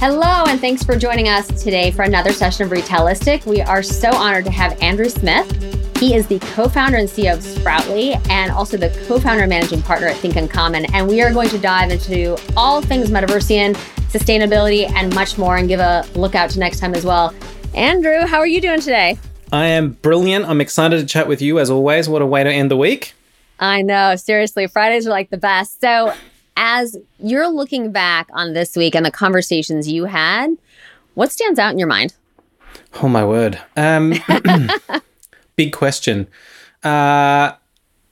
Hello, and thanks for joining us today for another session of Retailistic. We are so honored to have Andrew Smith. He is the co-founder and CEO of Sproutly and also the co-founder and managing partner at Think Uncommon. And we are going to dive into all things metaversian, sustainability, and much more and give a look out to next time as well. Andrew, how are you doing today? I am brilliant. I'm excited to chat with you as always. What a way to end the week. I know. Seriously, Fridays are like the best. So, as you're looking back on this week and the conversations you had, what stands out in your mind? Oh my word! Um, big question. Uh,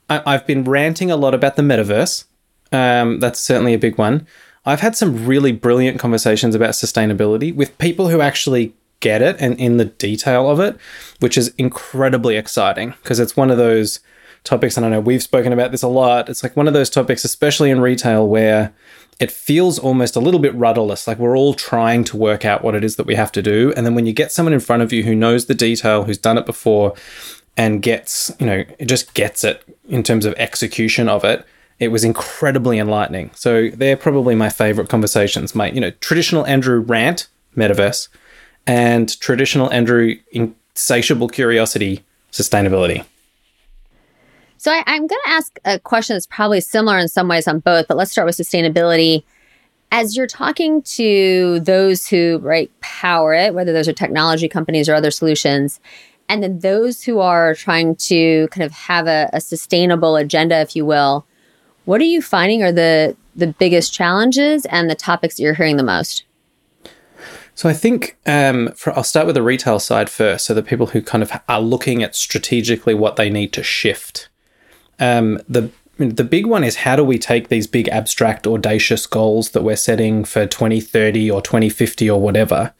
I, have been ranting a lot about the metaverse. Um, that's certainly a big one. I've had some really brilliant conversations about sustainability with people who actually get it and in the detail of it, which is incredibly exciting because it's one of those topics, and I know we've spoken about this a lot. It's like one of those topics, especially in retail, where it feels almost a little bit rudderless. Like we're all trying to work out what it is that we have to do. And then when you get someone in front of you who knows the detail, who's done it before, and gets, you know, it just gets it in terms of execution of it, it was incredibly enlightening. So they're probably my favorite conversations. My, you know, traditional Andrew rant, metaverse, and traditional Andrew insatiable curiosity, sustainability. So I, am going to ask a question that's probably similar in some ways on both, but let's start with sustainability. As you're talking to those who right power it, whether those are technology companies or other solutions, and then those who are trying to kind of have a, a sustainable agenda, if you will, what are you finding are the the biggest challenges and the topics that you're hearing the most? So I think um, for, I'll start with the retail side first. So the people who kind of are looking at strategically what they need to shift. Um, the the big one is how do we take these big abstract audacious goals that we're setting for 2030 or 2050 or whatever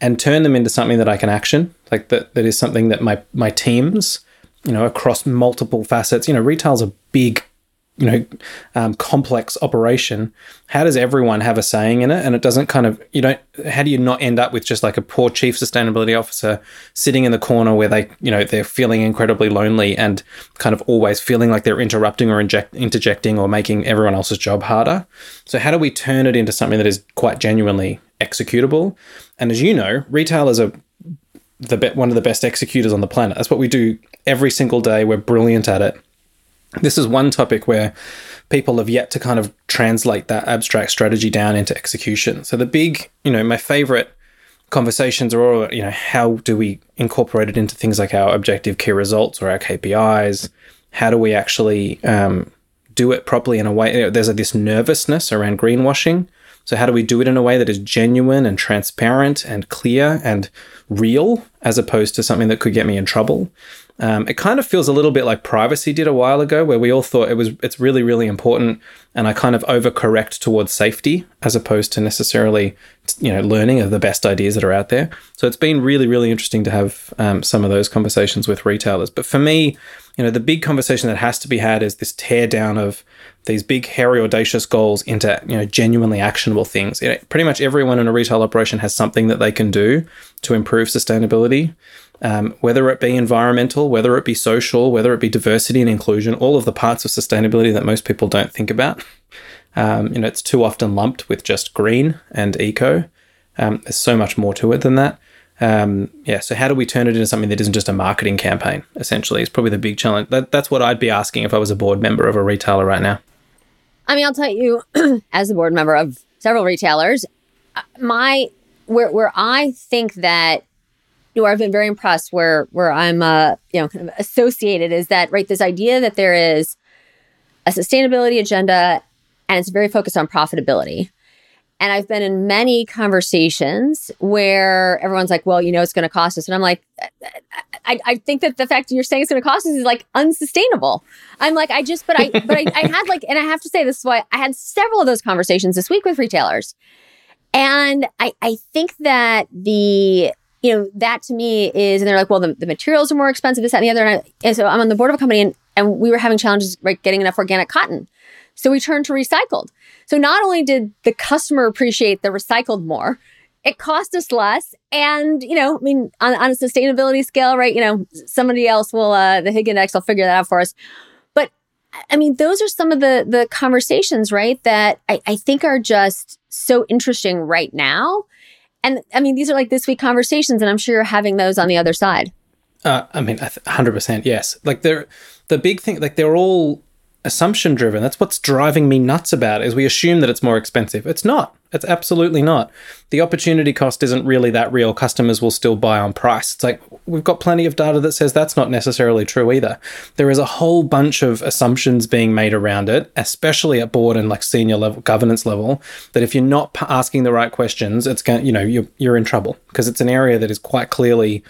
and turn them into something that I can action like that that is something that my my teams you know across multiple facets you know retail's a big you know um, complex operation how does everyone have a saying in it? And it doesn't kind of you don't how do you not end up with just like a poor chief sustainability officer sitting in the corner where they you know they're feeling incredibly lonely and kind of always feeling like they're interrupting or inject, interjecting or making everyone else's job harder? So how do we turn it into something that is quite genuinely executable? And as you know retailers are the be- one of the best executors on the planet. That's what we do every single day. We're brilliant at it this is one topic where people have yet to kind of translate that abstract strategy down into execution. So the big, you know, my favorite conversations are all, you know, how do we incorporate it into things like our objective key results or our KPIs? How do we actually um, do it properly in a way? You know, there's a, this nervousness around greenwashing. So how do we do it in a way that is genuine and transparent and clear and real, as opposed to something that could get me in trouble? Um, it kind of feels a little bit like privacy did a while ago, where we all thought it was it's really really important, and I kind of overcorrect towards safety as opposed to necessarily you know learning of the best ideas that are out there. So it's been really really interesting to have um, some of those conversations with retailers. But for me, you know, the big conversation that has to be had is this tear down of these big, hairy, audacious goals into you know genuinely actionable things. You know, pretty much everyone in a retail operation has something that they can do to improve sustainability um, whether it be environmental, whether it be social, whether it be diversity and inclusion, all of the parts of sustainability that most people don't think about. Um, you know, it's too often lumped with just green and eco. Um, there's so much more to it than that. Um, yeah, so how do we turn it into something that isn't just a marketing campaign? Essentially, is probably the big challenge. That, that's what I'd be asking if I was a board member of a retailer right now. I mean, I'll tell you, as a board member of several retailers, uh, my where where I think that you know, I've been very impressed where where I'm uh, you know kind of associated is that right this idea that there is a sustainability agenda and it's very focused on profitability. And I've been in many conversations where everyone's like, well, you know, it's going to cost us. And I'm like, I, I think that the fact you're saying it's going to cost us is like unsustainable. I'm like, I just, but I, but I, I had like, and I have to say this is why I had several of those conversations this week with retailers. And I, I think that the you know, that to me is, and they're like, well, the, the materials are more expensive, this, that, and the other. And, I, and so I'm on the board of a company and, and we were having challenges right, getting enough organic cotton. So we turned to recycled. So not only did the customer appreciate the recycled more, it cost us less. And, you know, I mean, on, on a sustainability scale, right, you know, somebody else will, uh, the Higg Index will figure that out for us. But I mean, those are some of the the conversations, right? That I, I think are just so interesting right now. And I mean, these are like this week conversations, and I'm sure you're having those on the other side. Uh, I mean, hundred percent, yes. Like they're the big thing. Like they're all assumption driven. That's what's driving me nuts about it, is we assume that it's more expensive. It's not. It's absolutely not. The opportunity cost isn't really that real. Customers will still buy on price. It's like we've got plenty of data that says that's not necessarily true either. There is a whole bunch of assumptions being made around it, especially at board and like senior level governance level, that if you're not asking the right questions, it's going you know, you're, you're in trouble because it's an area that is quite clearly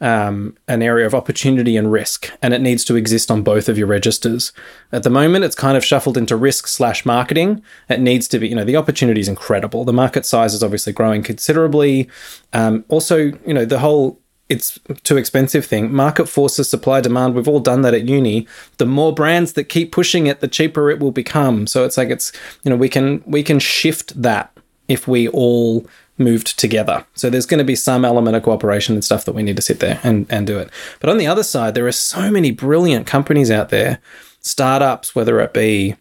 um, an area of opportunity and risk, and it needs to exist on both of your registers. At the moment, it's kind of shuffled into risk slash marketing. It needs to be, you know, the opportunity is incredible. The market size is obviously growing considerably. Um, also, you know, the whole it's too expensive thing. Market forces supply demand. We've all done that at uni. The more brands that keep pushing it, the cheaper it will become. So it's like it's you know we can we can shift that if we all moved together. So there's going to be some element of cooperation and stuff that we need to sit there and, and do it. But on the other side, there are so many brilliant companies out there, startups, whether it be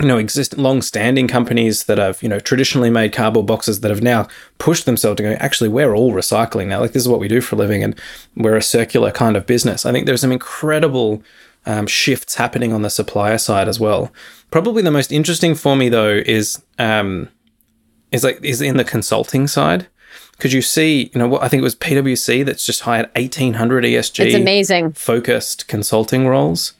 you know, exist long-standing companies that have, you know, traditionally made cardboard boxes that have now pushed themselves to go, actually, we're all recycling now. Like this is what we do for a living, and we're a circular kind of business. I think there's some incredible um, shifts happening on the supplier side as well. Probably the most interesting for me though is um, is like is in the consulting side because you see, you know, what I think it was PwC that's just hired eighteen hundred ESG. It's amazing focused consulting roles.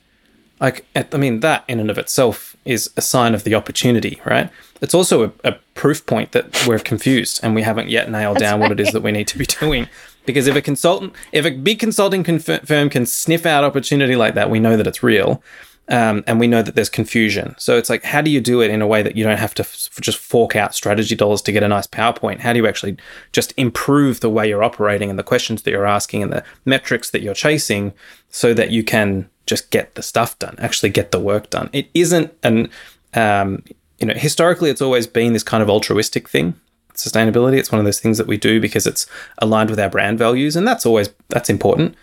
Like, I mean, that in and of itself is a sign of the opportunity, right? It's also a, a proof point that we're confused and we haven't yet nailed down right. what it is that we need to be doing. Because if a consultant, if a big consulting firm can sniff out opportunity like that, we know that it's real. Um, and we know that there's confusion. So it's like, how do you do it in a way that you don't have to f- just fork out strategy dollars to get a nice PowerPoint? How do you actually just improve the way you're operating and the questions that you're asking and the metrics that you're chasing so that you can just get the stuff done, actually get the work done? It isn't an, um, you know, historically, it's always been this kind of altruistic thing. Sustainability. It's one of those things that we do because it's aligned with our brand values, and that's always that's important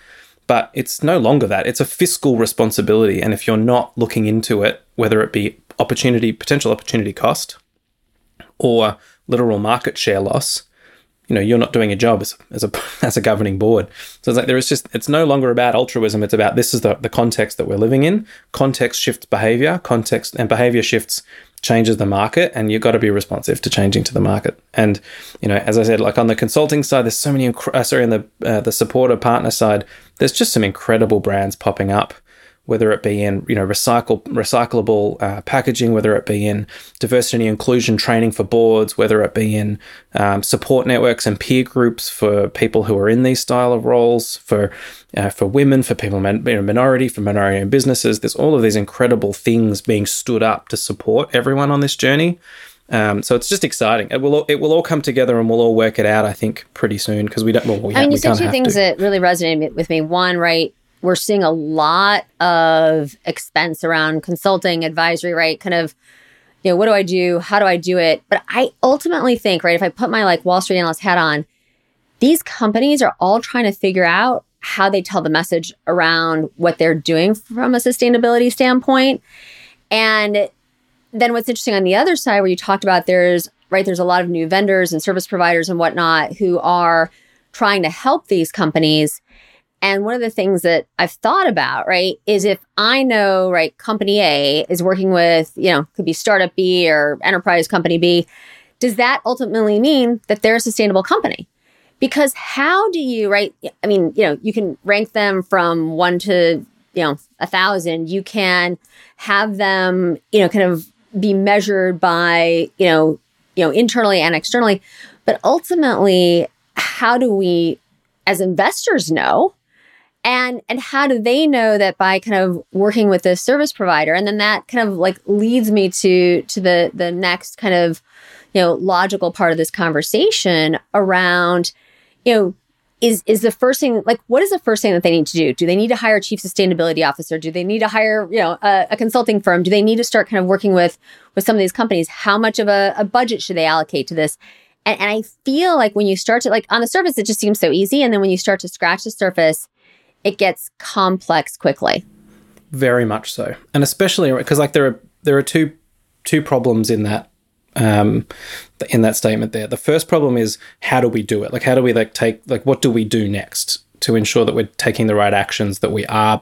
but it's no longer that. It's a fiscal responsibility. And if you're not looking into it, whether it be opportunity, potential opportunity cost, or literal market share loss, you know, you're not doing a job as, as a as a governing board. So it's like there is just it's no longer about altruism. It's about this is the, the context that we're living in. Context shifts behavior. Context and behavior shifts changes the market and you've got to be responsive to changing to the market. And you know as i said like on the consulting side there's so many inc- uh, sorry on the uh, the supporter partner side there's just some incredible brands popping up whether it be in you know recycle recyclable uh, packaging, whether it be in diversity and inclusion training for boards, whether it be in um, support networks and peer groups for people who are in these style of roles, for uh, for women, for people in a minority, for minority owned businesses. There's all of these incredible things being stood up to support everyone on this journey. Um, so it's just exciting. It will it will all come together and we'll all work it out. I think pretty soon because we don't. Well, we I mean, you said two things to. that really resonated with me. One, right, we're seeing a lot of expense around consulting, advisory, right? Kind of, you know, what do I do? How do I do it? But I ultimately think, right, if I put my like Wall Street analyst hat on, these companies are all trying to figure out how they tell the message around what they're doing from a sustainability standpoint. And then what's interesting on the other side, where you talked about there's, right, there's a lot of new vendors and service providers and whatnot who are trying to help these companies and one of the things that I've thought about, right, is if I know, right, company A is working with, you know, could be startup B or enterprise company B, does that ultimately mean that they're a sustainable company? Because how do you, right? I mean, you know, you can rank them from one to, you know, a thousand. You can have them, you know, kind of be measured by, you know, you know, internally and externally. But ultimately, how do we, as investors, know? And and how do they know that by kind of working with a service provider and then that kind of like leads me to to the the next kind of you know logical part of this conversation around you know is is the first thing like what is the first thing that they need to do? Do they need to hire a chief sustainability officer? Do they need to hire you know a, a consulting firm? Do they need to start kind of working with with some of these companies? How much of a, a budget should they allocate to this? And, and i feel like when you start to like on the surface it just seems so easy. And then when you start to scratch the surface it gets complex quickly. very much so, and especially because like there are there are two two problems in that um, in that statement there. The first problem is how do we do it? Like how do we like take like what do we do next to ensure that we're taking the right actions that we are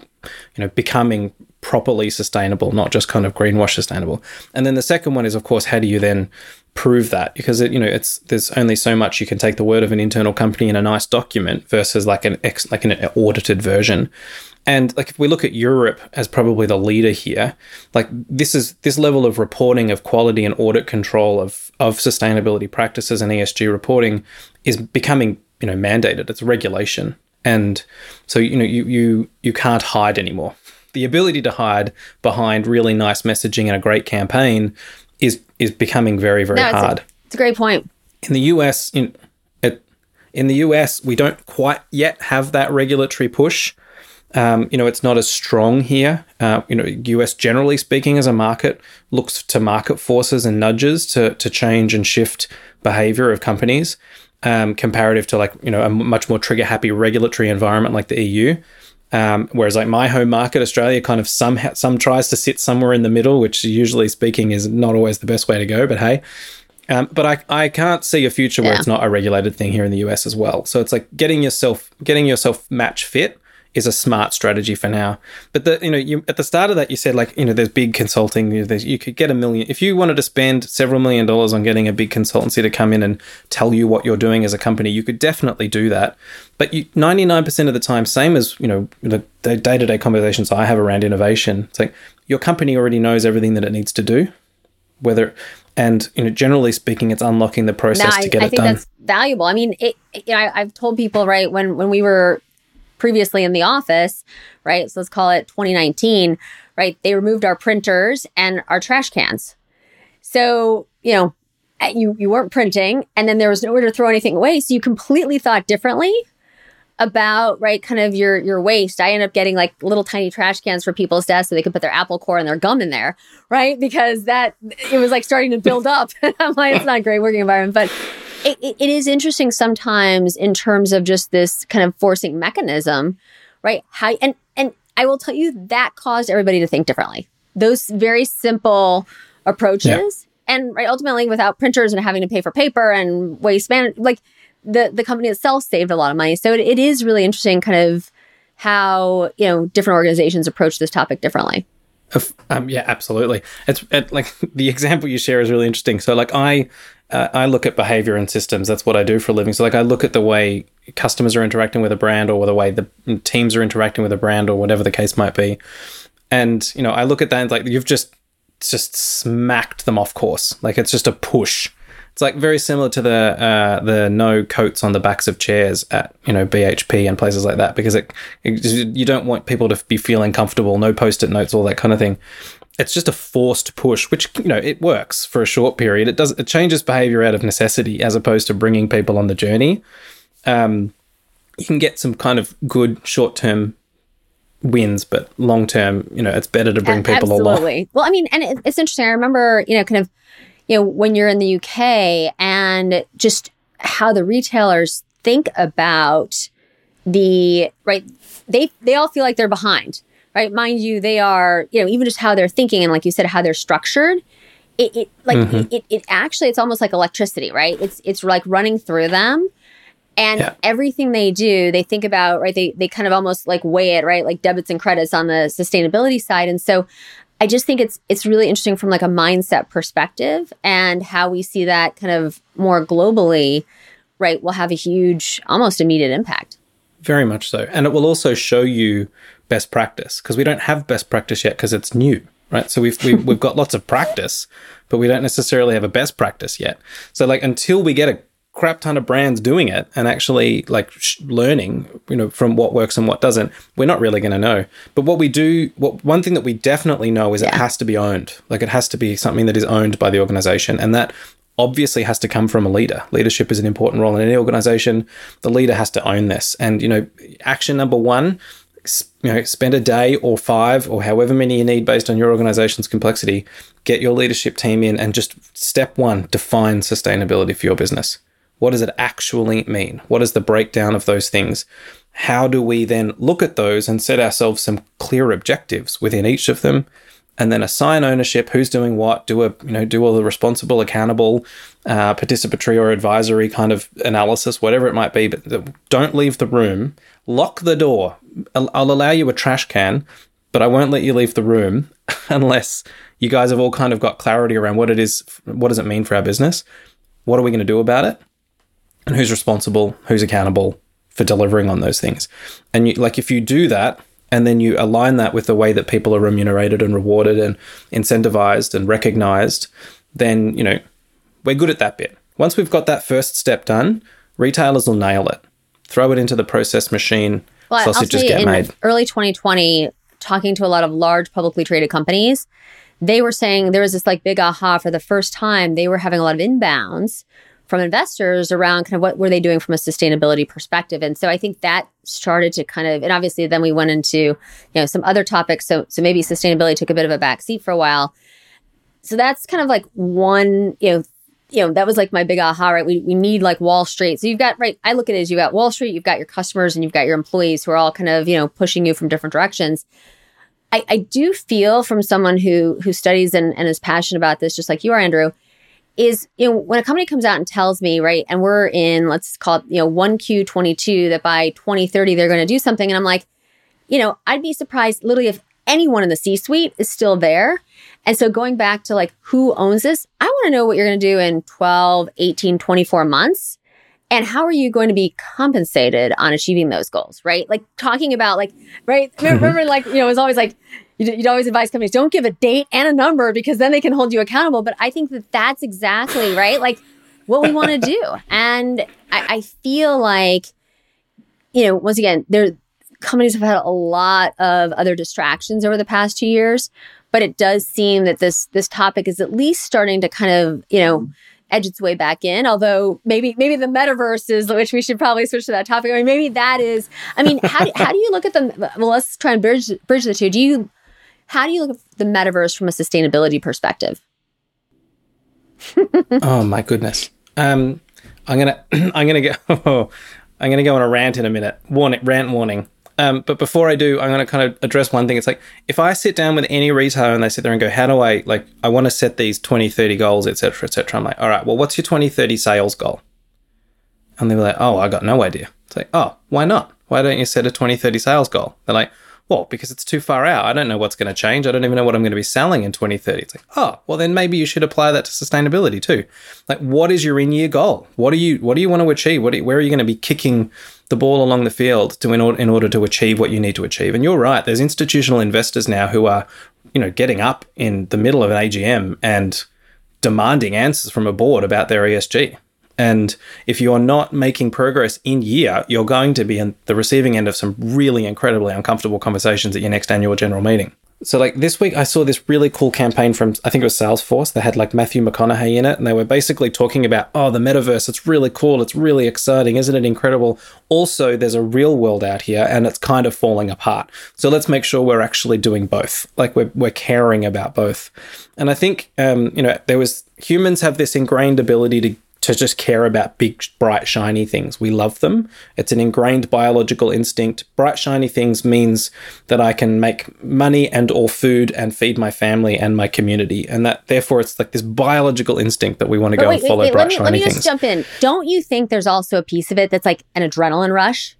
you know becoming properly sustainable, not just kind of greenwash sustainable. And then the second one is of course how do you then prove that because it, you know it's there's only so much you can take the word of an internal company in a nice document versus like an ex, like an audited version. And like if we look at Europe as probably the leader here, like this is this level of reporting of quality and audit control of of sustainability practices and ESG reporting is becoming, you know, mandated. It's regulation. And so you know you you you can't hide anymore. The ability to hide behind really nice messaging and a great campaign is is becoming very very no, it's hard. A, it's a great point. In the US in it, in the US we don't quite yet have that regulatory push um, you know, it's not as strong here. Uh, you know, US generally speaking, as a market, looks to market forces and nudges to to change and shift behavior of companies, um, comparative to like you know a much more trigger happy regulatory environment like the EU. Um, whereas like my home market, Australia, kind of some some tries to sit somewhere in the middle, which usually speaking is not always the best way to go. But hey, um, but I, I can't see a future where yeah. it's not a regulated thing here in the US as well. So it's like getting yourself getting yourself match fit is a smart strategy for now. But the you know you at the start of that you said like you know there's big consulting. You, know, you could get a million if you wanted to spend several million dollars on getting a big consultancy to come in and tell you what you're doing as a company. You could definitely do that. But ninety nine percent of the time, same as you know the day to day conversations I have around innovation. It's like your company already knows everything that it needs to do. Whether and you know generally speaking it's unlocking the process no, to get I, I it think done that's valuable i mean it, you know I, have told people right when when we were previously in the office, right? So let's call it 2019, right? They removed our printers and our trash cans. So, you know, you you weren't printing and then there was nowhere to throw anything away. So you completely thought differently about right kind of your your waste. I end up getting like little tiny trash cans for people's desks so they could put their apple core and their gum in there, right? Because that it was like starting to build up. I'm like, it's not a great working environment, but it, it is interesting sometimes in terms of just this kind of forcing mechanism, right? How and and I will tell you that caused everybody to think differently. Those very simple approaches, yeah. and right ultimately without printers and having to pay for paper and waste management, like the the company itself saved a lot of money. So it, it is really interesting, kind of how you know different organizations approach this topic differently. Um, yeah, absolutely. It's it, like the example you share is really interesting. So, like, I I look at behavior and systems. That's what I do for a living. So, like, I look at the way customers are interacting with a brand, or the way the teams are interacting with a brand, or whatever the case might be. And you know, I look at that and like you've just just smacked them off course. Like it's just a push. It's like very similar to the uh, the no coats on the backs of chairs at you know BHP and places like that because it, it you don't want people to be feeling comfortable. No post-it notes, all that kind of thing it's just a forced push, which you know it works for a short period. It does it changes behavior out of necessity as opposed to bringing people on the journey. Um, you can get some kind of good short term wins, but long term, you know, it's better to bring people Absolutely. along. Well, I mean, and it's interesting. I remember, you know, kind of, you know, when you're in the UK and just how the retailers think about the right. They they all feel like they're behind right? Mind you, they are, you know, even just how they're thinking and like you said, how they're structured. It, it like mm-hmm. it, it actually it's almost like electricity, right? It's it's like running through them. And yeah. everything they do, they think about, right? They they kind of almost like weigh it, right? Like debits and credits on the sustainability side. And so I just think it's it's really interesting from like a mindset perspective and how we see that kind of more globally, right, will have a huge almost immediate impact. Very much so. And it will also show you best practice because we don't have best practice yet because it's new, right? So we've, we've, we've got lots of practice, but we don't necessarily have a best practice yet. So like until we get a crap ton of brands doing it and actually like sh- learning, you know, from what works and what doesn't, we're not really going to know. But what we do, what one thing that we definitely know is yeah. it has to be owned. Like it has to be something that is owned by the organization, and that obviously has to come from a leader. Leadership is an important role in any organization. The leader has to own this. And you know, action number one you know, spend a day or five or however many you need based on your organization's complexity. Get your leadership team in and just step one, define sustainability for your business. What does it actually mean? What is the breakdown of those things? How do we then look at those and set ourselves some clear objectives within each of them? And then assign ownership, who's doing what, do a you know do all the responsible, accountable, uh, participatory or advisory kind of analysis, whatever it might be. But don't leave the room. Lock the door. I'll, I'll allow you a trash can, but I won't let you leave the room unless you guys have all kind of got clarity around what it is. What does it mean for our business? What are we going to do about it? And who's responsible? Who's accountable for delivering on those things? And you, like if you do that, and then you align that with the way that people are remunerated and rewarded and incentivized and recognized, then you know we're good at that bit. Once we've got that first step done, retailers will nail it. Throw it into the process machine. Well, sausages get made. Early 2020, talking to a lot of large publicly traded companies, they were saying there was this like big aha for the first time. They were having a lot of inbounds from investors around kind of what were they doing from a sustainability perspective. And so I think that started to kind of, and obviously then we went into, you know, some other topics. So, so maybe sustainability took a bit of a backseat for a while. So that's kind of like one, you know, you know, that was like my big aha, right? We, we need like Wall Street. So you've got, right, I look at it as you've got Wall Street, you've got your customers and you've got your employees who are all kind of, you know, pushing you from different directions. I, I do feel from someone who who studies and, and is passionate about this, just like you are, Andrew, is you know when a company comes out and tells me right and we're in let's call it you know 1q22 that by 2030 they're going to do something and i'm like you know i'd be surprised literally if anyone in the c suite is still there. And so going back to like who owns this i want to know what you're going to do in 12 18 24 months and how are you going to be compensated on achieving those goals right? Like talking about like right mm-hmm. remember like you know it was always like you'd, you'd always advise companies don't give a date and a number because then they can hold you accountable. But I think that that's exactly right. Like what we want to do. And I, I feel like, you know, once again, there companies have had a lot of other distractions over the past two years, but it does seem that this this topic is at least starting to kind of, you know, edge its way back in. Although maybe maybe the metaverse is, which we should probably switch to that topic. I mean, maybe that is. I mean, how do, how do you look at them? Well, let's try and bridge bridge the two. Do you how do you look at the metaverse from a sustainability perspective? oh my goodness. Um, I'm gonna I'm gonna go oh, I'm gonna go on a rant in a minute. Warning, rant warning. Um, but before I do, I'm to kind of address one thing. It's like if I sit down with any retailer and they sit there and go, "How do I like? I want to set these 2030 goals, etc., etc." I'm like, "All right, well, what's your 2030 sales goal?" And they're like, "Oh, I got no idea." It's like, "Oh, why not? Why don't you set a 2030 sales goal?" They're like, well, because it's too far out. I don't know what's going to change. I don't even know what I'm going to be selling in 2030. It's like, oh, well, then maybe you should apply that to sustainability too. Like, what is your in-year goal? What do you What do you want to achieve? What you, where are you going to be kicking the ball along the field to in order in order to achieve what you need to achieve? And you're right. There's institutional investors now who are, you know, getting up in the middle of an AGM and demanding answers from a board about their ESG. And if you're not making progress in year, you're going to be in the receiving end of some really incredibly uncomfortable conversations at your next annual general meeting. So, like this week, I saw this really cool campaign from, I think it was Salesforce. They had like Matthew McConaughey in it, and they were basically talking about, oh, the metaverse, it's really cool. It's really exciting. Isn't it incredible? Also, there's a real world out here, and it's kind of falling apart. So, let's make sure we're actually doing both. Like, we're, we're caring about both. And I think, um, you know, there was humans have this ingrained ability to to just care about big, bright, shiny things. We love them. It's an ingrained biological instinct. Bright, shiny things means that I can make money and or food and feed my family and my community, and that therefore it's like this biological instinct that we want to but go wait, and follow wait, wait, bright, me, shiny let me things. Just jump in. Don't you think there's also a piece of it that's like an adrenaline rush?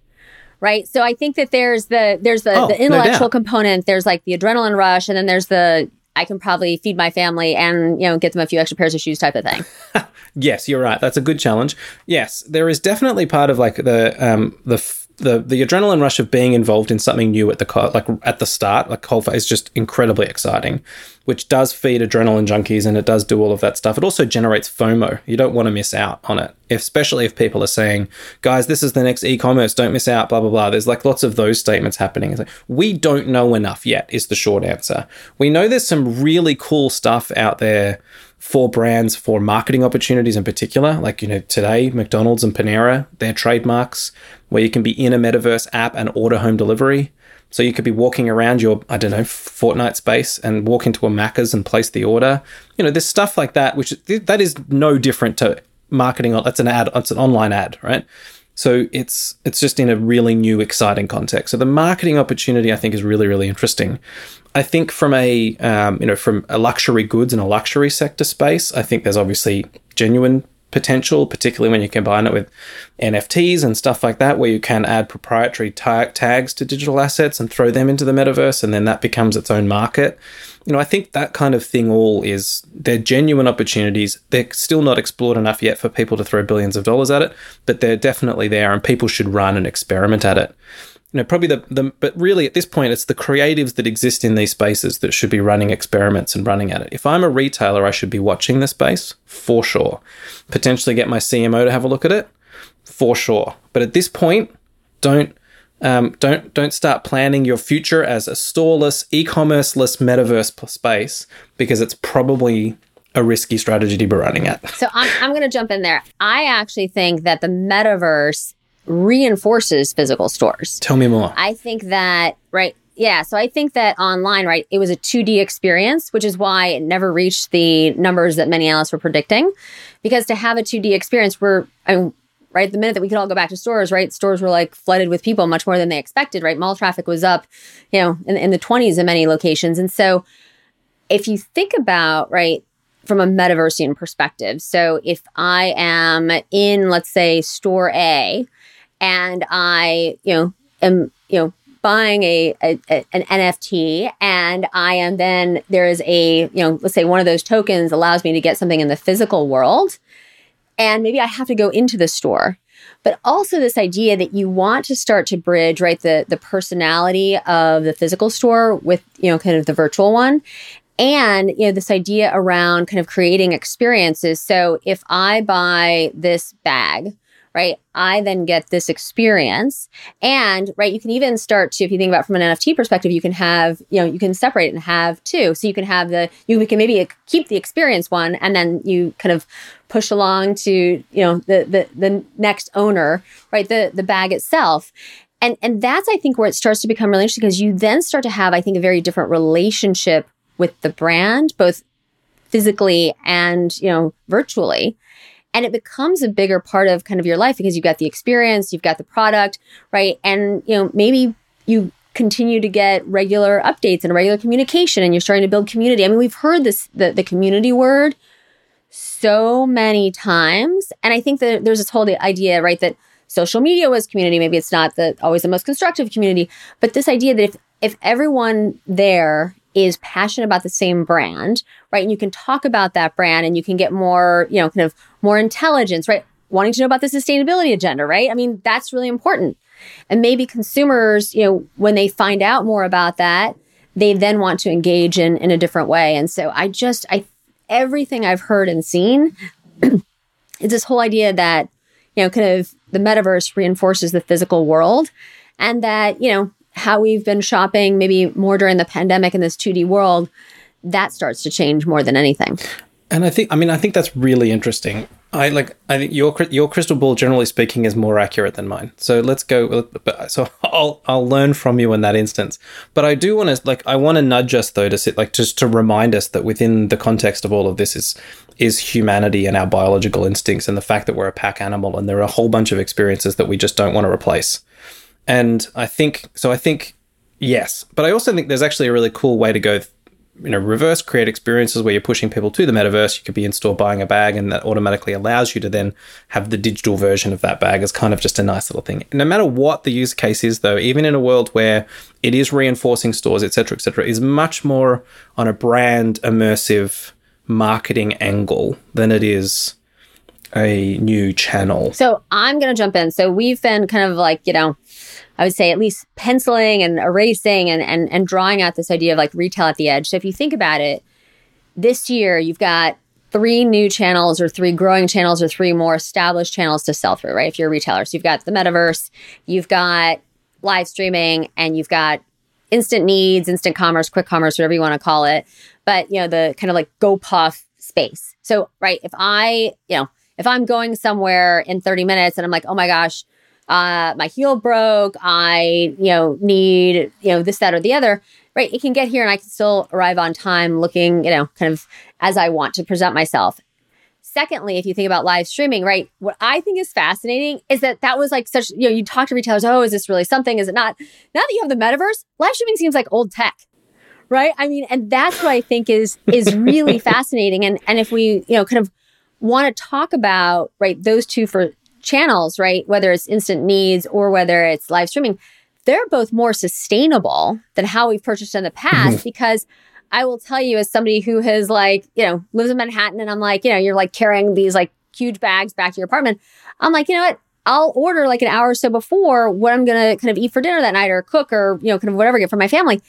Right. So I think that there's the there's the, oh, the intellectual no component, there's like the adrenaline rush, and then there's the I can probably feed my family and you know get them a few extra pairs of shoes type of thing. yes, you're right. That's a good challenge. Yes, there is definitely part of like the um the the the adrenaline rush of being involved in something new at the like at the start, like Colfa, is just incredibly exciting, which does feed adrenaline junkies and it does do all of that stuff. It also generates FOMO. You don't want to miss out on it, especially if people are saying, "Guys, this is the next e-commerce. Don't miss out." Blah blah blah. There's like lots of those statements happening. Like we don't know enough yet. Is the short answer. We know there's some really cool stuff out there for brands for marketing opportunities in particular. Like, you know, today, McDonald's and Panera, their trademarks where you can be in a metaverse app and order home delivery. So you could be walking around your, I don't know, Fortnite space and walk into a Macca's and place the order. You know, there's stuff like that, which that is no different to marketing. That's an ad. It's an online ad, right? So it's it's just in a really new, exciting context. So the marketing opportunity, I think, is really really interesting. I think from a um, you know from a luxury goods and a luxury sector space, I think there's obviously genuine potential, particularly when you combine it with NFTs and stuff like that, where you can add proprietary tags to digital assets and throw them into the metaverse, and then that becomes its own market. You know, I think that kind of thing all is they're genuine opportunities. They're still not explored enough yet for people to throw billions of dollars at it, but they're definitely there, and people should run and experiment at it you know, probably the, the, but really at this point, it's the creatives that exist in these spaces that should be running experiments and running at it. If I'm a retailer, I should be watching the space for sure. Potentially get my CMO to have a look at it for sure. But at this point, don't, um, don't, don't start planning your future as a storeless, e-commerce-less metaverse space because it's probably a risky strategy to be running at. So I'm, I'm going to jump in there. I actually think that the metaverse reinforces physical stores. Tell me more. I think that, right? Yeah. So I think that online, right, it was a 2D experience, which is why it never reached the numbers that many analysts were predicting. Because to have a 2D experience, we're, I mean, right, the minute that we could all go back to stores, right, stores were like flooded with people much more than they expected, right? Mall traffic was up, you know, in, in the 20s in many locations. And so if you think about, right, from a metaversian perspective, so if I am in, let's say, store A, and I, you know, am, you know, buying a, a, a, an NFT and I am then there is a, you know, let's say one of those tokens allows me to get something in the physical world. And maybe I have to go into the store. But also this idea that you want to start to bridge, right, the the personality of the physical store with, you know, kind of the virtual one. And, you know, this idea around kind of creating experiences. So if I buy this bag, right? I then get this experience. And, right, you can even start to, if you think about from an NFT perspective, you can have, you know, you can separate it and have two. So you can have the, you can maybe keep the experience one and then you kind of push along to, you know, the, the, the next owner, right? The, the bag itself. And, and that's, I think, where it starts to become really interesting because you then start to have, I think, a very different relationship with the brand, both physically and, you know, virtually and it becomes a bigger part of kind of your life because you've got the experience, you've got the product, right? And you know, maybe you continue to get regular updates and regular communication and you're starting to build community. I mean, we've heard this the, the community word so many times. And I think that there's this whole idea, right, that social media was community. Maybe it's not the always the most constructive community, but this idea that if if everyone there is passionate about the same brand, right? And you can talk about that brand and you can get more, you know, kind of more intelligence, right? Wanting to know about the sustainability agenda, right? I mean, that's really important. And maybe consumers, you know, when they find out more about that, they then want to engage in in a different way. And so I just I everything I've heard and seen is this whole idea that, you know, kind of the metaverse reinforces the physical world and that, you know, how we've been shopping maybe more during the pandemic in this 2D world, that starts to change more than anything. And I think, I mean, I think that's really interesting. I like, I think your your crystal ball, generally speaking, is more accurate than mine. So let's go. So I'll I'll learn from you in that instance. But I do want to like, I want to nudge us though to sit like just to remind us that within the context of all of this is is humanity and our biological instincts and the fact that we're a pack animal and there are a whole bunch of experiences that we just don't want to replace. And I think so. I think yes, but I also think there's actually a really cool way to go. You know, reverse create experiences where you're pushing people to the metaverse. You could be in store buying a bag, and that automatically allows you to then have the digital version of that bag as kind of just a nice little thing. No matter what the use case is, though, even in a world where it is reinforcing stores, etc., etc., is much more on a brand immersive marketing angle than it is a new channel. So I'm going to jump in. So we've been kind of like, you know, I would say at least penciling and erasing and, and, and drawing out this idea of like retail at the edge. So if you think about it, this year you've got three new channels or three growing channels or three more established channels to sell through, right? If you're a retailer. So you've got the metaverse, you've got live streaming, and you've got instant needs, instant commerce, quick commerce, whatever you want to call it. But, you know, the kind of like GoPuff space. So, right, if I, you know, if I'm going somewhere in 30 minutes and I'm like, oh my gosh, uh, my heel broke, I, you know, need, you know, this, that, or the other, right? It can get here and I can still arrive on time looking, you know, kind of as I want to present myself. Secondly, if you think about live streaming, right, what I think is fascinating is that that was like such, you know, you talk to retailers, oh, is this really something? Is it not? Now that you have the metaverse, live streaming seems like old tech. Right. I mean, and that's what I think is is really fascinating. And and if we, you know, kind of want to talk about, right, those two for channels, right, whether it's instant needs or whether it's live streaming, they're both more sustainable than how we've purchased in the past mm-hmm. because I will tell you, as somebody who has like, you know, lives in Manhattan and I'm like, you know, you're like carrying these like huge bags back to your apartment. I'm like, you know what? I'll order like an hour or so before what I'm going to kind of eat for dinner that night or cook or, you know, kind of whatever get for my family.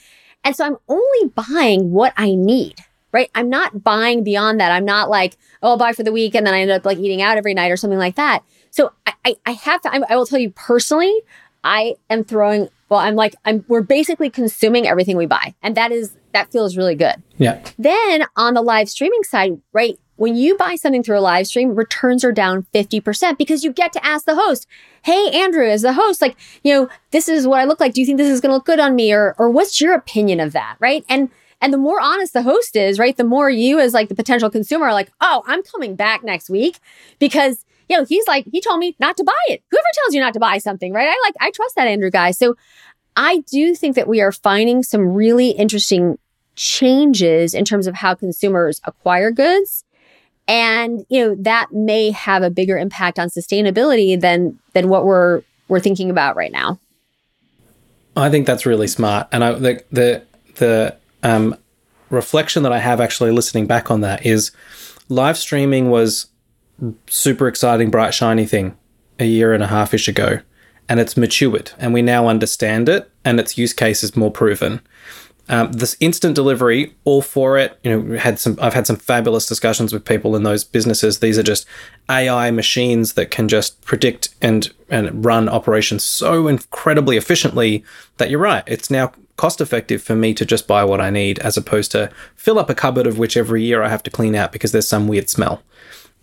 And so I'm only buying what I need, right? I'm not buying beyond that. I'm not like, oh, I'll buy for the week and then I end up like eating out every night or something like that. So I, I, I have to, I, I will tell you personally, I am throwing, well, I'm like, I'm, we're basically consuming everything we buy. And that is that feels really good. Yeah. Then on the live streaming side, right? When you buy something through a live stream, returns are down 50% because you get to ask the host, Hey, Andrew, as the host, like, you know, this is what I look like. Do you think this is going to look good on me? Or, or what's your opinion of that? Right. And, and the more honest the host is, right, the more you as like the potential consumer are like, oh, I'm coming back next week because, you know, he's like, he told me not to buy it. Whoever tells you not to buy something, right? I like, I trust that Andrew guy. So I do think that we are finding some really interesting changes in terms of how consumers acquire goods and you know that may have a bigger impact on sustainability than than what we're we're thinking about right now i think that's really smart and i the the the um, reflection that i have actually listening back on that is live streaming was super exciting bright shiny thing a year and a half ish ago and it's matured and we now understand it and its use case is more proven um, this instant delivery, all for it. You know, had some. I've had some fabulous discussions with people in those businesses. These are just AI machines that can just predict and and run operations so incredibly efficiently that you're right. It's now cost effective for me to just buy what I need, as opposed to fill up a cupboard of which every year I have to clean out because there's some weird smell.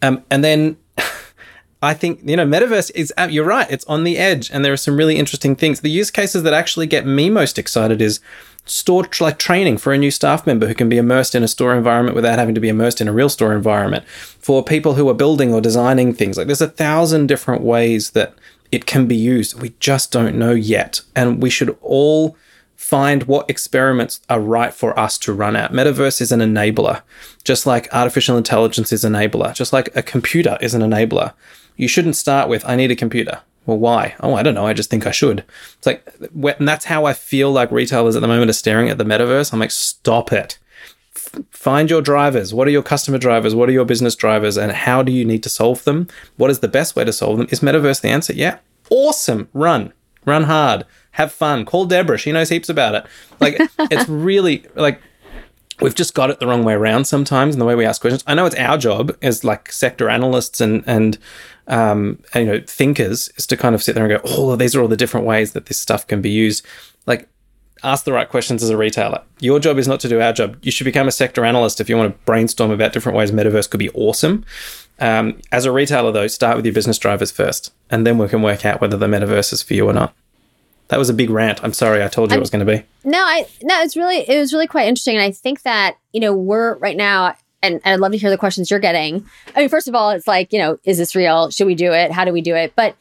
Um, and then. I think you know metaverse is uh, you're right it's on the edge and there are some really interesting things the use cases that actually get me most excited is store like training for a new staff member who can be immersed in a store environment without having to be immersed in a real store environment for people who are building or designing things like there's a thousand different ways that it can be used we just don't know yet and we should all find what experiments are right for us to run at metaverse is an enabler just like artificial intelligence is an enabler just like a computer is an enabler you shouldn't start with i need a computer well, why? Oh, I don't know. I just think I should. It's like, and that's how I feel like retailers at the moment are staring at the metaverse. I'm like, stop it. Find your drivers. What are your customer drivers? What are your business drivers? And how do you need to solve them? What is the best way to solve them? Is metaverse the answer? Yeah. Awesome. Run. Run hard. Have fun. Call Deborah. She knows heaps about it. Like, it's really like we've just got it the wrong way around sometimes in the way we ask questions. I know it's our job as like sector analysts and and, um, and, you know thinkers is to kind of sit there and go, oh, these are all the different ways that this stuff can be used. Like, ask the right questions as a retailer. Your job is not to do our job. You should become a sector analyst if you want to brainstorm about different ways metaverse could be awesome. Um, as a retailer, though, start with your business drivers first, and then we can work out whether the metaverse is for you or not. That was a big rant. I'm sorry. I told you I'm, it was going to be. No, I no. It's really it was really quite interesting, and I think that you know we're right now, and, and I'd love to hear the questions you're getting. I mean, first of all, it's like you know, is this real? Should we do it? How do we do it? But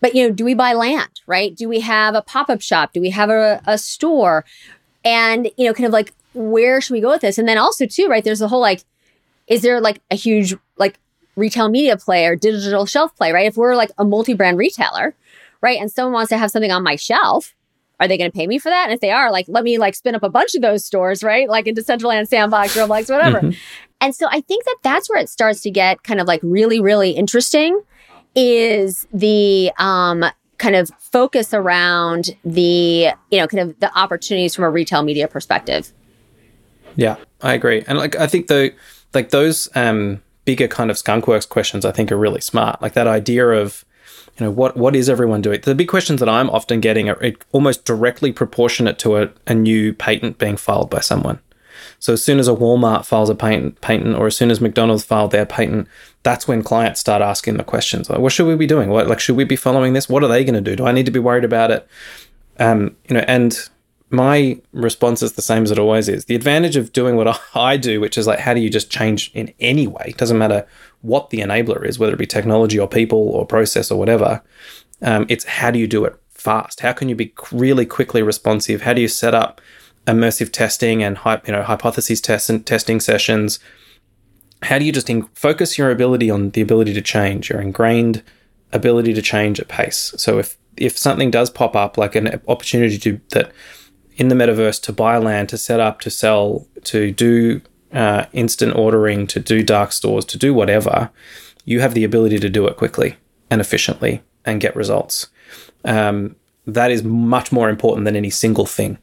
but you know, do we buy land? Right? Do we have a pop up shop? Do we have a, a store? And you know, kind of like where should we go with this? And then also too, right? There's the whole like, is there like a huge like retail media play or digital shelf play? Right? If we're like a multi brand retailer right? And someone wants to have something on my shelf, are they going to pay me for that? And if they are, like, let me like spin up a bunch of those stores, right? Like into Decentraland, Sandbox, Roblox, whatever. Mm-hmm. And so I think that that's where it starts to get kind of like really, really interesting is the um, kind of focus around the, you know, kind of the opportunities from a retail media perspective. Yeah, I agree. And like, I think the, like those um, bigger kind of skunkworks questions, I think are really smart. Like that idea of, you know what what is everyone doing? The big questions that i'm often getting are almost directly proportionate to a, a new patent being filed by someone. So as soon as a walmart files a patent patent or as soon as mcdonald's filed their patent that's when clients start asking the questions like what should we be doing? What like should we be following this? What are they going to do? Do i need to be worried about it? Um, you know and my response is the same as it always is. The advantage of doing what I do, which is like, how do you just change in any way? doesn't matter what the enabler is, whether it be technology or people or process or whatever. Um, it's how do you do it fast? How can you be really quickly responsive? How do you set up immersive testing and you know hypotheses test and testing sessions? How do you just in- focus your ability on the ability to change, your ingrained ability to change at pace? So if if something does pop up, like an opportunity to that in the metaverse to buy land, to set up, to sell, to do uh, instant ordering, to do dark stores, to do whatever, you have the ability to do it quickly and efficiently and get results. Um, that is much more important than any single thing.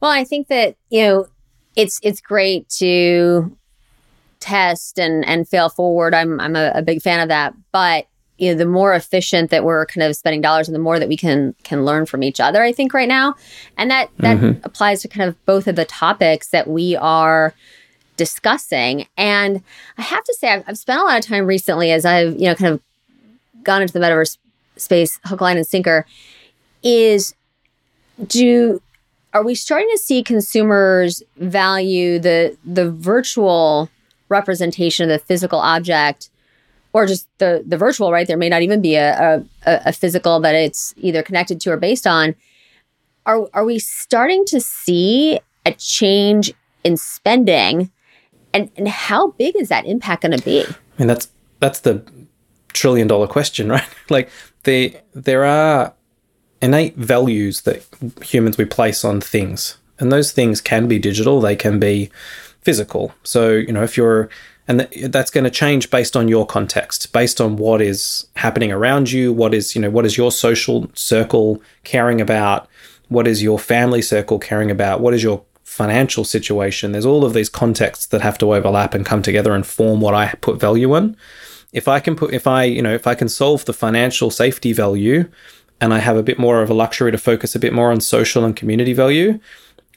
Well, I think that you know it's it's great to test and and fail forward. I'm I'm a, a big fan of that, but you know the more efficient that we're kind of spending dollars and the more that we can can learn from each other i think right now and that that mm-hmm. applies to kind of both of the topics that we are discussing and i have to say I've, I've spent a lot of time recently as i've you know kind of gone into the metaverse space hook line and sinker is do are we starting to see consumers value the the virtual representation of the physical object or just the the virtual, right? There may not even be a, a, a physical that it's either connected to or based on. Are are we starting to see a change in spending, and and how big is that impact going to be? I mean, that's that's the trillion dollar question, right? like the there are innate values that humans we place on things, and those things can be digital, they can be physical. So you know, if you're and that's going to change based on your context based on what is happening around you what is you know what is your social circle caring about what is your family circle caring about what is your financial situation. There's all of these contexts that have to overlap and come together and form what i put value in. If i can put if i you know if i can solve the financial safety value and i have a bit more of a luxury to focus a bit more on social and community value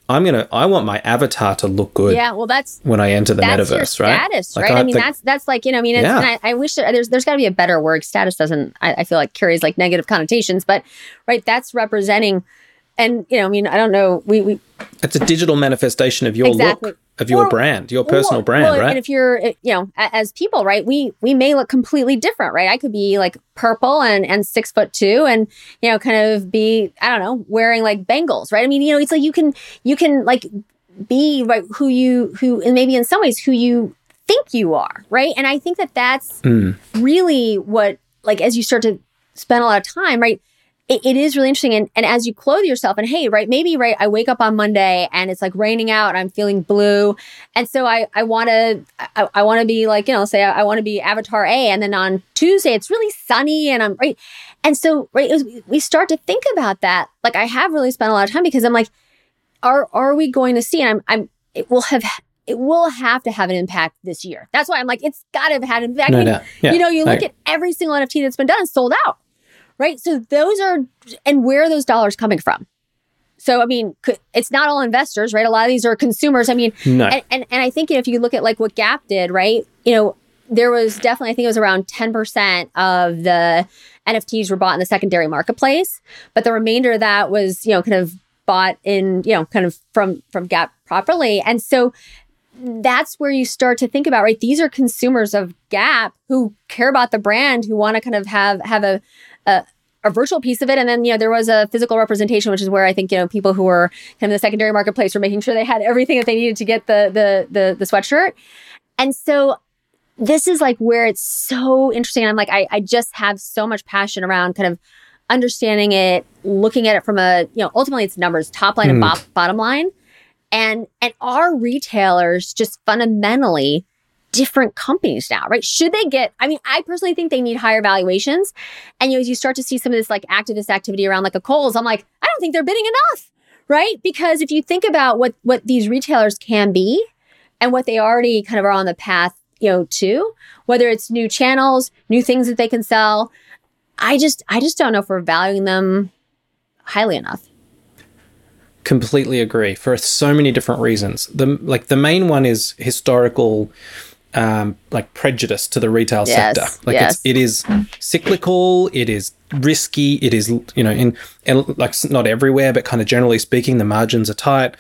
I'm gonna. I want my avatar to look good. Yeah, well, that's when I enter the that's metaverse, your right? Status, like right? I, I mean, the, that's that's like you know, I mean, yeah. I, I, wish there's there's got to be a better word. Status doesn't. I, I, feel like carries like negative connotations, but right, that's representing, and you know, I mean, I don't know. We we. It's a digital manifestation of your exactly. look of your or, brand, your personal or, brand, well, right? And if you're, you know, as people, right, we we may look completely different, right? I could be like purple and and six foot two, and you know, kind of be, I don't know, wearing like bangles, right? I mean, you know, it's like you can you can like be right who you who and maybe in some ways who you think you are, right? And I think that that's mm. really what like as you start to spend a lot of time, right? It, it is really interesting. And, and as you clothe yourself, and hey, right, maybe, right, I wake up on Monday and it's like raining out and I'm feeling blue. And so I, I want to, I, I want to be like, you know, say I, I want to be Avatar A. And then on Tuesday, it's really sunny and I'm right. And so, right, was, we start to think about that. Like I have really spent a lot of time because I'm like, are, are we going to see? And I'm, I'm, it will have it will have to have an impact this year. That's why I'm like, it's got to have had an impact. No, no. Yeah. You know, you look at every single NFT that's been done, sold out right? So those are, and where are those dollars coming from? So, I mean, it's not all investors, right? A lot of these are consumers. I mean, no. and, and, and I think if you look at like what Gap did, right? You know, there was definitely, I think it was around 10% of the NFTs were bought in the secondary marketplace, but the remainder of that was, you know, kind of bought in, you know, kind of from, from Gap properly. And so that's where you start to think about, right? These are consumers of Gap who care about the brand, who want to kind of have, have a, a, a virtual piece of it. And then, you know, there was a physical representation, which is where I think, you know, people who were kind of the secondary marketplace were making sure they had everything that they needed to get the the the, the sweatshirt. And so this is like where it's so interesting. I'm like, I, I just have so much passion around kind of understanding it, looking at it from a, you know, ultimately it's numbers, top line mm. and bo- bottom line. And and our retailers just fundamentally different companies now, right? Should they get, I mean, I personally think they need higher valuations. And you know, as you start to see some of this like activist activity around like a Kohl's, I'm like, I don't think they're bidding enough, right? Because if you think about what what these retailers can be and what they already kind of are on the path, you know, to, whether it's new channels, new things that they can sell, I just I just don't know if we're valuing them highly enough completely agree for so many different reasons the like the main one is historical um, like prejudice to the retail Yes, sector. Like yes. it's, it is cyclical. It is risky. It is you know in, in like not everywhere, but kind of generally speaking, the margins are tight.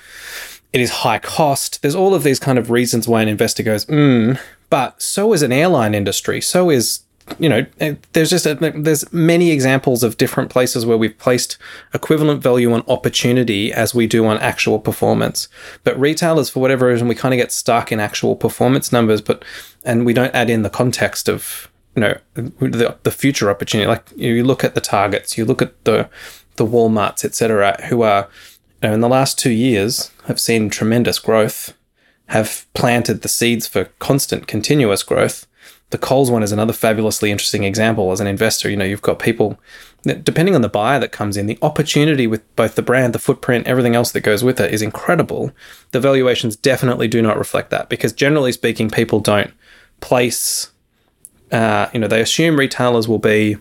It is high cost. There's all of these kind of reasons why an investor goes, mm, but so is an airline industry. So is you know, eh, there's just a, there's many examples of different places where we've placed equivalent value on opportunity as we do on actual performance. But retailers, for whatever reason, we kind of get stuck in actual performance numbers, but and we don't add in the context of you know the, the future opportunity. Like you look at the targets, you look at the the WalMarts, etc., who are you know in the last two years have seen tremendous growth, have planted the seeds for constant, continuous growth the Kohl's one is another fabulously interesting example as an investor. You know, you've got people, depending on the buyer that comes in, the opportunity with both the brand, the footprint, everything else that goes with it is incredible. The valuations definitely do not reflect that because generally speaking, people don't place, uh, you know, they assume retailers will be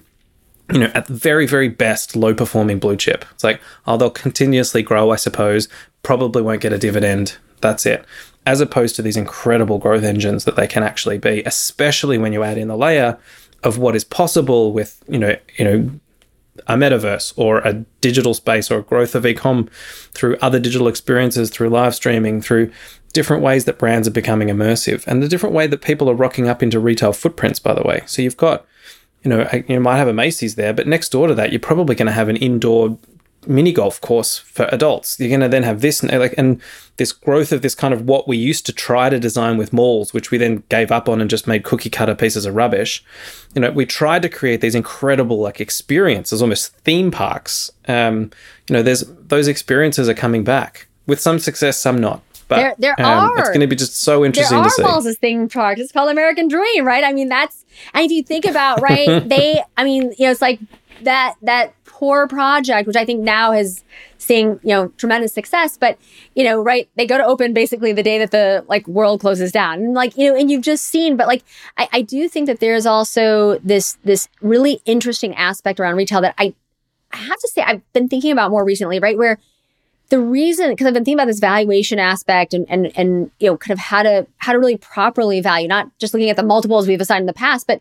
you know, at the very, very best, low performing blue chip. It's like, oh, they'll continuously grow, I suppose, probably won't get a dividend. That's it. As opposed to these incredible growth engines that they can actually be, especially when you add in the layer of what is possible with, you know, you know, a metaverse or a digital space or growth of ecom through other digital experiences, through live streaming, through different ways that brands are becoming immersive and the different way that people are rocking up into retail footprints, by the way. So you've got you know, you might have a Macy's there, but next door to that, you're probably going to have an indoor mini golf course for adults. You're going to then have this and like and this growth of this kind of what we used to try to design with malls, which we then gave up on and just made cookie cutter pieces of rubbish. You know, we tried to create these incredible like experiences, almost theme parks. Um, you know, there's those experiences are coming back with some success, some not. But There- there um, It's going to be just so there interesting are to see. malls as theme parks. It's called American Dream, right? I mean, that's and if you think about right, they, I mean, you know, it's like that that poor project, which I think now has seeing you know tremendous success, but you know, right, they go to open basically the day that the like world closes down, and like you know, and you've just seen, but like I, I do think that there's also this this really interesting aspect around retail that I I have to say I've been thinking about more recently, right, where the reason because I've been thinking about this valuation aspect and and and you know kind of how to how to really properly value, not just looking at the multiples we've assigned in the past, but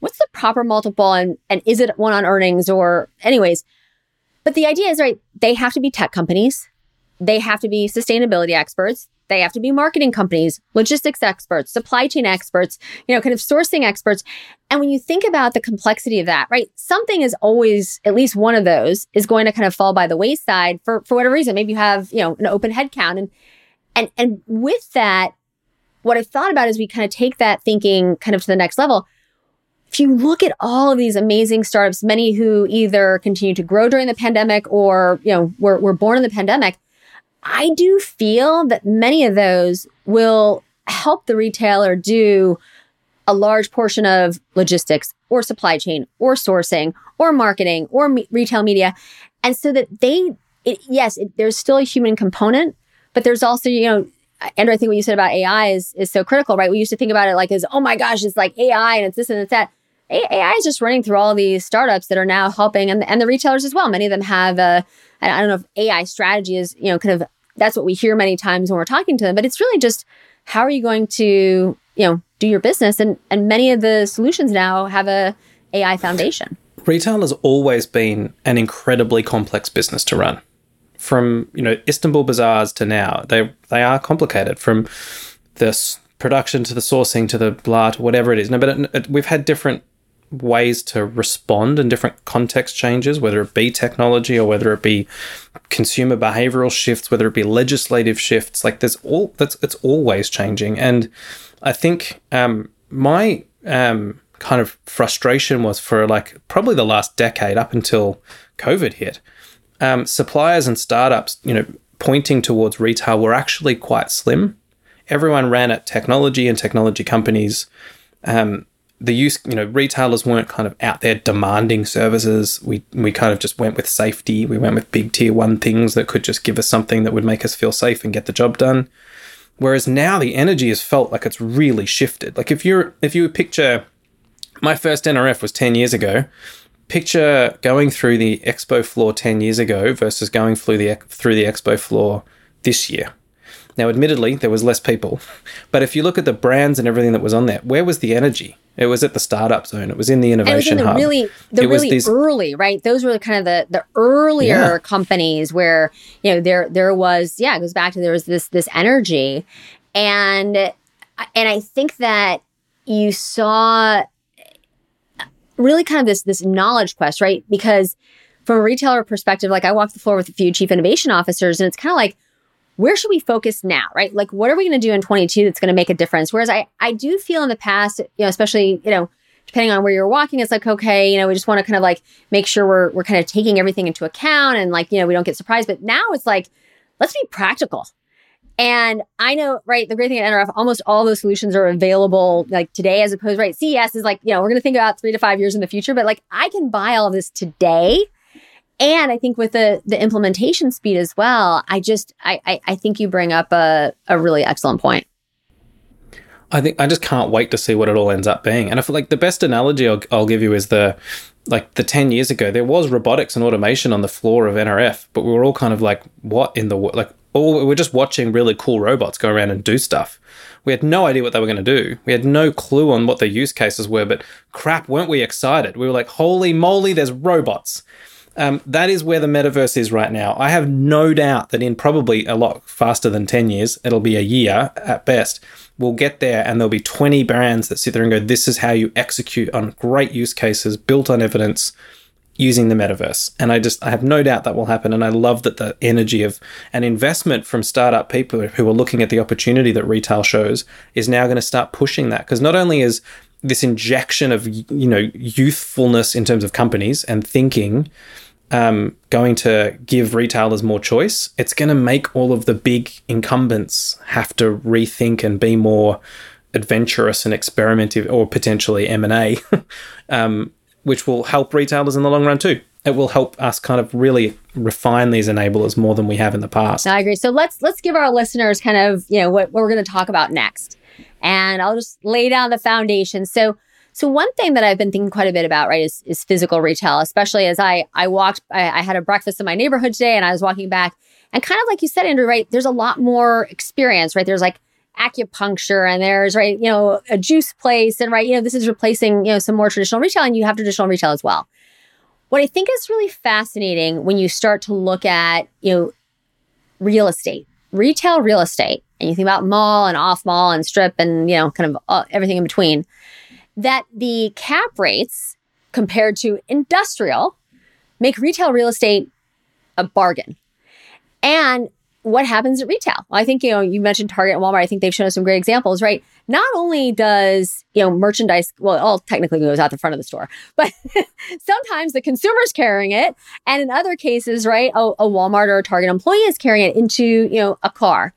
what's the proper multiple and and is it one on earnings or anyways. But the idea is right, they have to be tech companies, they have to be sustainability experts, they have to be marketing companies, logistics experts, supply chain experts, you know, kind of sourcing experts. And when you think about the complexity of that, right, something is always, at least one of those is going to kind of fall by the wayside for, for whatever reason. Maybe you have, you know, an open head count. And, and, and with that, what I've thought about is we kind of take that thinking kind of to the next level. If you look at all of these amazing startups, many who either continue to grow during the pandemic or, you know, were, were born in the pandemic, I do feel that many of those will help the retailer do a large portion of logistics or supply chain or sourcing or marketing or me- retail media. And so that they, it, yes, it, there's still a human component, but there's also, you know, Andrew, I think what you said about AI is, is so critical, right? We used to think about it like as, oh my gosh, it's like AI and it's this and it's that. AI is just running through all these startups that are now helping and, and the retailers as well. Many of them have a, I I don't know if AI strategy is, you know, kind of that's what we hear many times when we're talking to them, but it's really just how are you going to, you know, do your business? And and many of the solutions now have a AI foundation. retail has always been an incredibly complex business to run. From you know Istanbul bazaars to now, they they are complicated. From this production to the sourcing to the blah to whatever it is. No, but it, it, we've had different ways to respond and different context changes, whether it be technology or whether it be consumer behavioral shifts, whether it be legislative shifts. Like there's all that's it's always changing, and I think um, my um, kind of frustration was for like probably the last decade up until COVID hit. Um, suppliers and startups, you know, pointing towards retail were actually quite slim. Everyone ran at technology and technology companies. Um, the use, you know, retailers weren't kind of out there demanding services. We we kind of just went with safety. We went with big tier one things that could just give us something that would make us feel safe and get the job done. Whereas now the energy has felt like it's really shifted. Like if you're if you picture my first NRF was 10 years ago. Picture going through the expo floor 10 years ago versus going through the through the expo floor this year. Now, admittedly, there was less people, but if you look at the brands and everything that was on there, where was the energy? It was at the startup zone. It was in the innovation and it was in the hub. really the It was really these- early right those were kind of the the earlier Yeah. companies where you know there there was yeah it goes back to there was this this energy and and i think that you saw really kind of this this knowledge quest right because from a retailer perspective like i walked the floor with a few chief innovation officers and it's kind of like where should we focus now right like what are we going to do in 22 that's going to make a difference whereas i i do feel in the past you know especially you know depending on where you're walking it's like okay you know we just want to kind of like make sure we're we're kind of taking everything into account and like you know we don't get surprised but now it's like let's be practical and I know, right, the great thing at NRF, almost all those solutions are available like today as opposed, right? CES is like, you know, we're going to think about three to five years in the future, but like I can buy all of this today. And I think with the the implementation speed as well, I just I I, I think you bring up a, a really excellent point. I think I just can't wait to see what it all ends up being. And I feel like the best analogy I'll, I'll give you is the like the 10 years ago there was robotics and automation on the floor of NRF, but we were all kind of like what in the wo- like all we were just watching really cool robots go around and do stuff. We had no idea what they were going to do. We had no clue on what the use cases were, but crap, weren't we excited? We were like, holy moly, there's robots. Um, that is where the metaverse is right now. I have no doubt that in probably a lot faster than 10 years, it'll be a year at best, we'll get there and there'll be 20 brands that sit there and go, this is how you execute on great use cases built on evidence using the metaverse. And I just, I have no doubt that will happen. And I love that the energy of an investment from startup people who are looking at the opportunity that retail shows is now going to start pushing that. Because not only is this injection of, you know, youthfulness in terms of companies and thinking, um, going to give retailers more choice, it's going to make all of the big incumbents have to rethink and be more adventurous and experimentative, or potentially M and A, um, which will help retailers in the long run too. It will help us kind of really refine these enablers more than we have in the past. I agree. So let's let's give our listeners kind of you know what, what we're going to talk about next, and I'll just lay down the foundation. So so one thing that I've been thinking quite a bit about, right, is, is physical retail, especially as I I walked, I, I had a breakfast in my neighborhood today, and I was walking back, and kind of like you said, Andrew, right, there's a lot more experience, right? There's like acupuncture and there's right you know a juice place and right you know this is replacing you know some more traditional retail and you have traditional retail as well what i think is really fascinating when you start to look at you know real estate retail real estate and you think about mall and off mall and strip and you know kind of uh, everything in between that the cap rates compared to industrial make retail real estate a bargain and what happens at retail? I think, you know, you mentioned Target and Walmart. I think they've shown us some great examples, right? Not only does, you know, merchandise, well, it all technically goes out the front of the store, but sometimes the consumer's carrying it. And in other cases, right, a, a Walmart or a Target employee is carrying it into, you know, a car.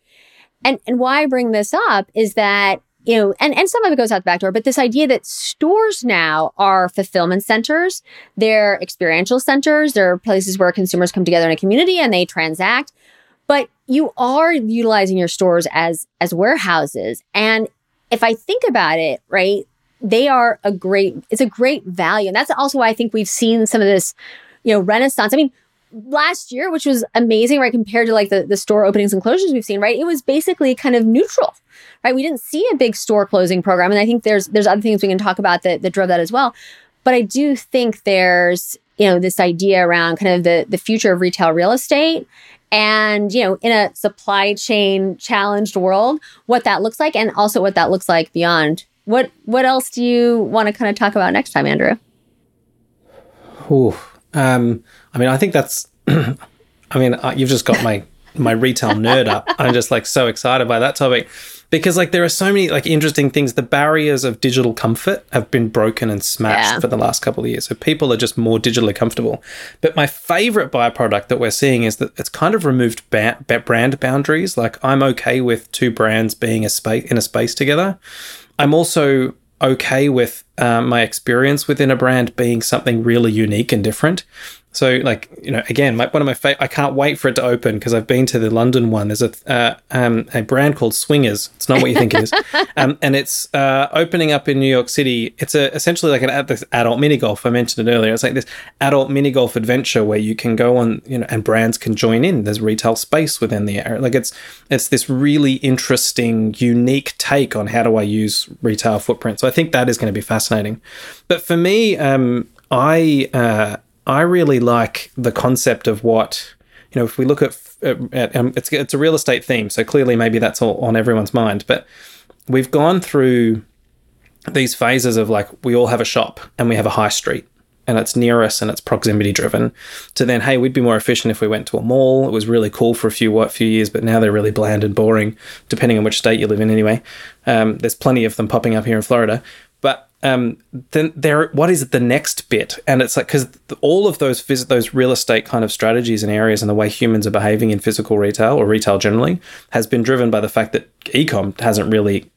And, and why I bring this up is that you know, and, and some of it goes out the back door, but this idea that stores now are fulfillment centers, they're experiential centers, they're places where consumers come together in a community and they transact but you are utilizing your stores as as warehouses. And if i think about it right they are a great it's a great value. And that's also why i think we've seen some of this you know renaissance. I mean last year which was amazing right compared to like the, the store openings and closures we've seen right it was basically kind of neutral right? We didn't see a big store closing program and i think there's there's other things we can talk about that, that drove that as well. But i do think there's you know this idea around kind of the the future of retail real estate and you know in a supply chain challenged world what that looks like and also what that looks like beyond. What what else do you want to kind of talk about next time andrew? Ooh, um, I mean, I think that's. I mean, you've just got my my retail nerd up. I'm just like so excited by that topic because like there are so many like interesting things. The barriers of digital comfort have been broken and smashed Yeah. for the last couple of years, so people are just more digitally comfortable. But my favorite byproduct that we're seeing is that it's kind of removed ba- brand boundaries. Like I'm okay with two brands being a space in a space together. I'm also okay with uh, my experience within a brand being something really unique and different. So, like you know, again, my, one of my fa- I can't wait for it to open because I've been to the London one. There's a uh, um, a brand called Swingers. It's not what you think it is, um, and it's uh, opening up in New York City. It's a essentially like an this adult mini golf. I mentioned it earlier. It's like this adult mini golf adventure where you can go on, you know, and brands can join in. There's retail space within the area. Like it's it's this really interesting, unique take on how do I use retail footprint. So I think that is going to be fascinating. But for me, um, I. Uh, I really like the concept of what you know. If we look at, at um, it's it's a real estate theme, so clearly maybe that's all on everyone's mind. But we've gone through these phases of like we all have a shop and we have a high street and it's near us and it's proximity driven to then hey we'd be more efficient if we went to a mall it was really cool for a few what few years but now they're really bland and boring depending on which state you live in anyway um, there's plenty of them popping up here in florida um, then there, what is the next bit? And it's like because all of those phys- those real estate kind of strategies and areas and the way humans are behaving in physical retail or retail generally has been driven by the fact that ecom hasn't really,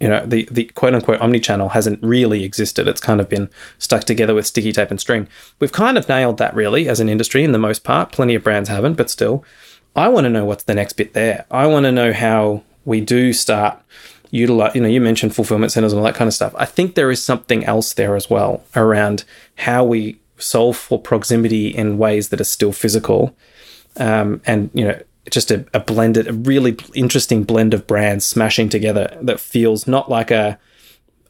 you know, the the quote unquote omni-channel hasn't really existed. It's kind of been stuck together with sticky tape and string. We've kind of nailed that really as an industry in the most part. Plenty of brands haven't, but still, I want to know what's the next bit there. I want to know how we do start utilize you know you mentioned fulfillment centers and all that kind of stuff. I think there is something else there as well around how we solve for proximity in ways that are still physical. Um, and you know just a, a blended a really interesting blend of brands smashing together that feels not like a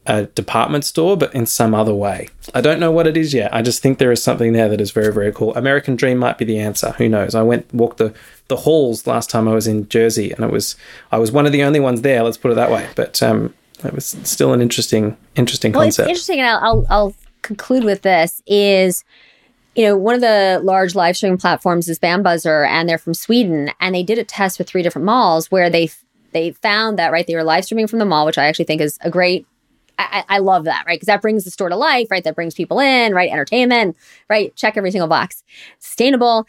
a department store, but in some other way. I don't know what it is yet. I just think there is something there that is very, very cool. American Dream might be the answer. Who knows? I went walked the the halls last time I was in Jersey, and it was I was one of the only ones there. Let's put it that way. But um, it was still an interesting, interesting well, concept. It's interesting, and I'll, I'll I'll conclude with this is you know, one of the large live streaming platforms is Bambuser, and they're from Sweden, and they did a test with three different malls where they they found that right they were live streaming from the mall, which I actually think is a great I, I love that, right? Because that brings the store to life, right? That brings people in, right? Entertainment, right? Check every single box. Sustainable.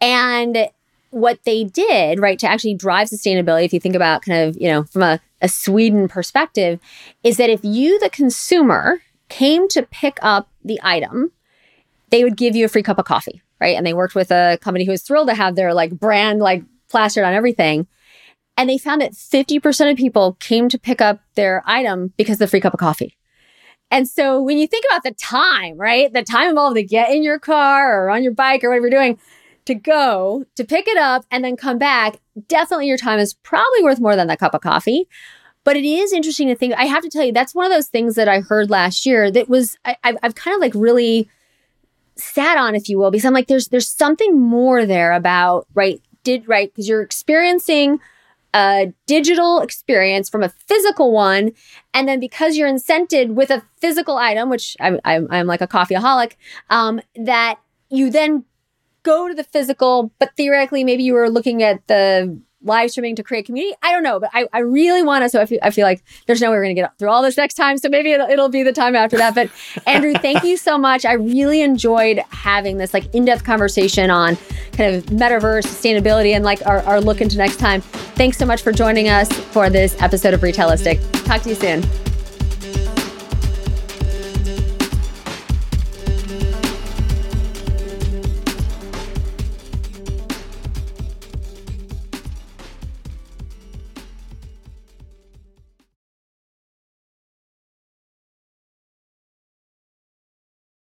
And what they did, right, to actually drive sustainability, if you think about kind of, you know, from a, a Sweden perspective, is that if you, the consumer, came to pick up the item, they would give you a free cup of coffee, right? And they worked with a company who was thrilled to have their like brand like plastered on everything. And they found that 50% of people came to pick up their item because of the free cup of coffee. And so when you think about the time, right? The time involved to get in your car or on your bike or whatever you're doing to go to pick it up and then come back, definitely your time is probably worth more than that cup of coffee. But it is interesting to think. I have to tell you, that's one of those things that I heard last year that was I, I've kind of like really sat on, if you will, because I'm like, there's there's something more there about right did right because you're experiencing a digital experience from a physical one. And then because you're incented with a physical item, which I'm, I'm, I'm like a coffeeaholic, um, that you then go to the physical, but theoretically, maybe you were looking at the live streaming to create community. I don't know, but I, I really want to. So I feel, I feel like there's no way we're going to get through all this next time. So maybe it'll, it'll be the time after that. But Andrew, thank you so much. I really enjoyed having this like in-depth conversation on kind of metaverse sustainability and like our, our look into next time. Thanks so much for joining us for this episode of Retailistic. Talk to you soon.